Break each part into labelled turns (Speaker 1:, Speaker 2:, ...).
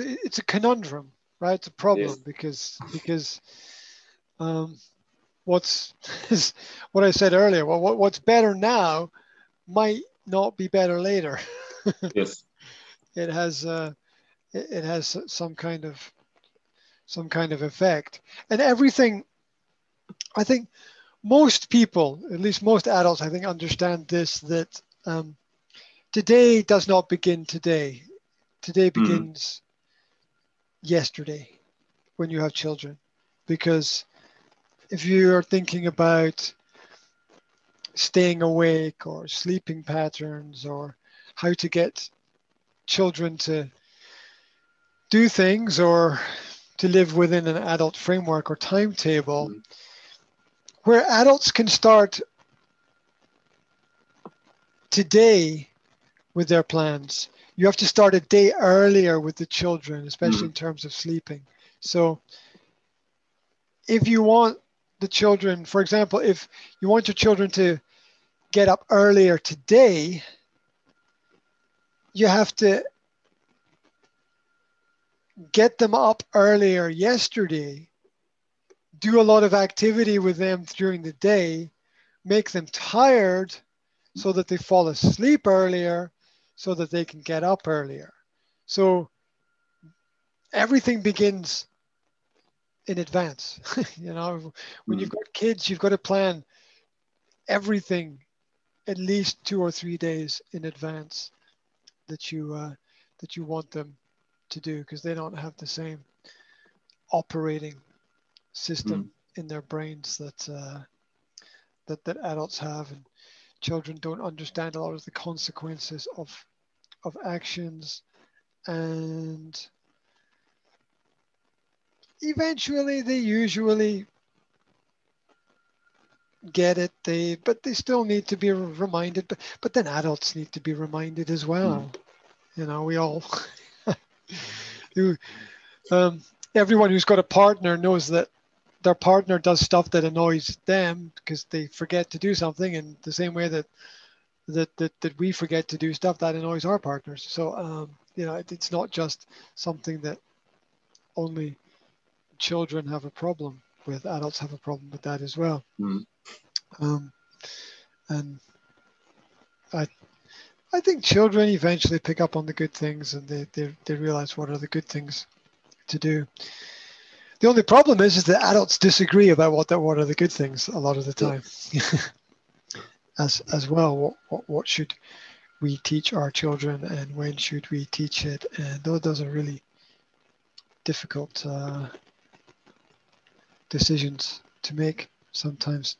Speaker 1: it's it's a conundrum, right? It's a problem
Speaker 2: Yes.
Speaker 1: because because um, what's what I said earlier. Well, what, what's better now might not be better later.
Speaker 2: Yes.
Speaker 1: it has uh, it, it has some kind of some kind of effect, and everything. I think most people, at least most adults, I think, understand this that um, today does not begin today. Today
Speaker 2: Mhm.
Speaker 1: begins yesterday when you have children, because if you are thinking about staying awake or sleeping patterns or how to get children to do things or to live within an adult framework or timetable
Speaker 2: Mhm.
Speaker 1: where adults can start today with their plans you have to start a day earlier with the children especially hmm. in terms of sleeping. So if you want the children for example if you want your children to get up earlier today you have to get them up earlier yesterday, do a lot of activity with them during the day, make them tired so that they fall asleep earlier, so that they can get up earlier. So everything begins in advance. you know, when you've got kids, you've got to plan everything at least two or three days in advance that you uh, that you want them to do because they don't have the same operating system in their brains that uh, that that adults have, and children don't understand a lot of the consequences of of actions, and eventually they usually get it. They but they still need to be reminded but but then adults need to be reminded as well. You know we all you um, everyone who's got a partner knows that their partner does stuff that annoys them because they forget to do something and the same way that that that, that we forget to do stuff that annoys our partners so um, you know it, it's not just something that only children have a problem with adults have a problem with that as well
Speaker 2: Mm.
Speaker 1: um, and I I think children eventually pick up on the good things and they, they, they realize what are the good things to do. The only problem is, is that adults disagree about what, the, what are the good things a lot of the time as, as well. What, what, what should we teach our children and when should we teach it? And those, those are really difficult uh, decisions to make sometimes.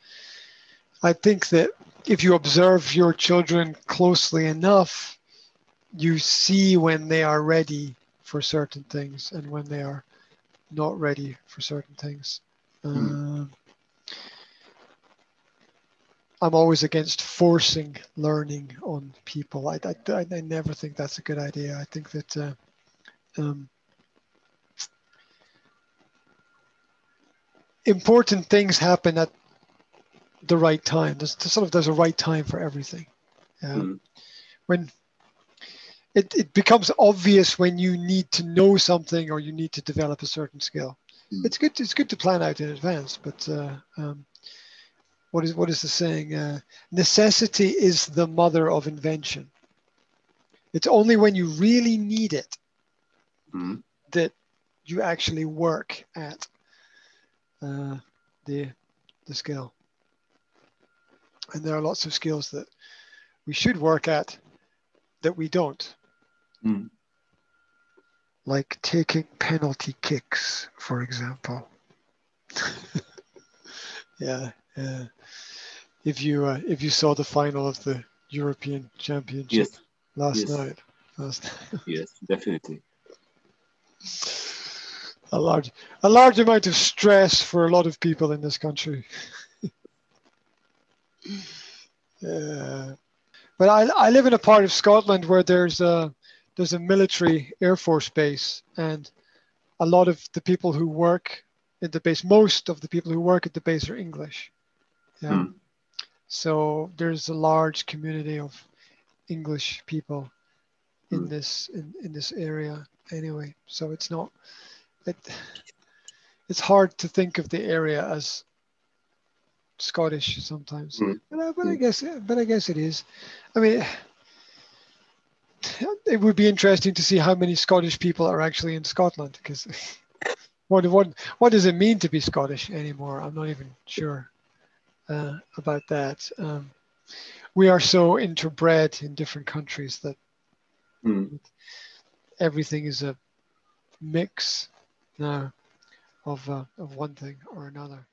Speaker 1: I think that if you observe your children closely enough, you see when they are ready for certain things and when they are not ready for certain things. Um, I'm always against forcing learning on people. I, I, I never think that's a good idea. I think that uh, um, important things happen at the right time. There's sort of there's a right time for everything. Yeah.
Speaker 2: Mm.
Speaker 1: When it, it becomes obvious when you need to know something or you need to develop a certain skill.
Speaker 2: Mm.
Speaker 1: It's good. It's good to plan out in advance, but uh, um, what is what is the saying? Uh, necessity is the mother of invention. It's only when you really need it
Speaker 2: Mm.
Speaker 1: that you actually work at uh, the the skill. And there are lots of skills that we should work at that we don't,
Speaker 2: Mm.
Speaker 1: like taking penalty kicks, for example. yeah, yeah. If you uh, if you saw the final of the European Championship
Speaker 2: Yes,
Speaker 1: last
Speaker 2: yes.
Speaker 1: night, last
Speaker 2: yes, definitely.
Speaker 1: a large a large amount of stress for a lot of people in this country. yeah. But I, I live in a part of Scotland where there's a there's a military air force base and a lot of the people who work at the base most of the people who work at the base are English. Yeah.
Speaker 2: Hmm.
Speaker 1: So there's a large community of English people in
Speaker 2: Mm.
Speaker 1: this in, in this area anyway. So it's not it it's hard to think of the area as Scottish sometimes.
Speaker 2: Mm.
Speaker 1: But, I, but I
Speaker 2: Mm.
Speaker 1: guess but I guess it is. I mean it would be interesting to see how many Scottish people are actually in Scotland because what what what does it mean to be Scottish anymore? I'm not even sure uh, about that. Um, we are so interbred in different countries that
Speaker 2: Mm.
Speaker 1: everything is a mix now of uh, of one thing or another.